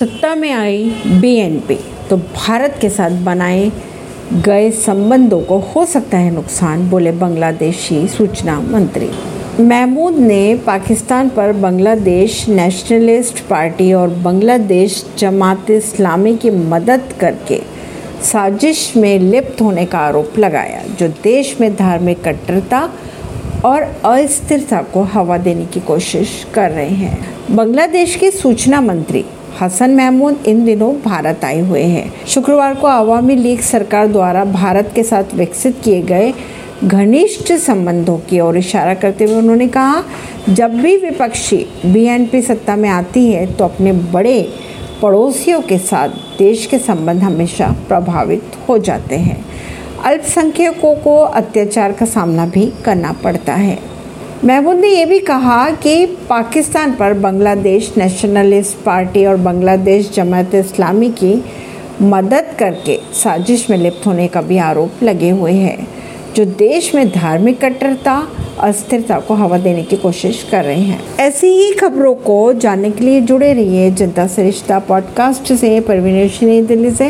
सत्ता में आई बीएनपी तो भारत के साथ बनाए गए संबंधों को हो सकता है नुकसान, बोले बांग्लादेशी सूचना मंत्री। महमूद ने पाकिस्तान पर बांग्लादेश नेशनलिस्ट पार्टी और बांग्लादेश जमात इस्लामी की मदद करके साजिश में लिप्त होने का आरोप लगाया, जो देश में धार्मिक कट्टरता और अस्थिरता को हवा देने की कोशिश कर रहे हैं। बांग्लादेश के सूचना मंत्री हसन महमूद इन दिनों भारत आए हुए हैं। शुक्रवार को आवामी लीग सरकार द्वारा भारत के साथ विकसित किए गए घनिष्ठ संबंधों की ओर इशारा करते हुए उन्होंने कहा, जब भी विपक्षी बीएनपी सत्ता में आती है तो अपने बड़े पड़ोसियों के साथ देश के संबंध हमेशा प्रभावित हो जाते हैं। अल्पसंख्यकों को अत्याचार का सामना भी करना पड़ता है। महमूद ने यह भी कहा कि पाकिस्तान पर बांग्लादेश नेशनलिस्ट पार्टी और बांग्लादेश जमात इस्लामी की मदद करके साजिश में लिप्त होने का भी आरोप लगे हुए हैं, जो देश में धार्मिक कट्टरता, अस्थिरता को हवा देने की कोशिश कर रहे हैं। ऐसी ही खबरों को जानने के लिए जुड़े रहिए जनता से रिश्ता पॉडकास्ट से, परवीन दिल्ली से।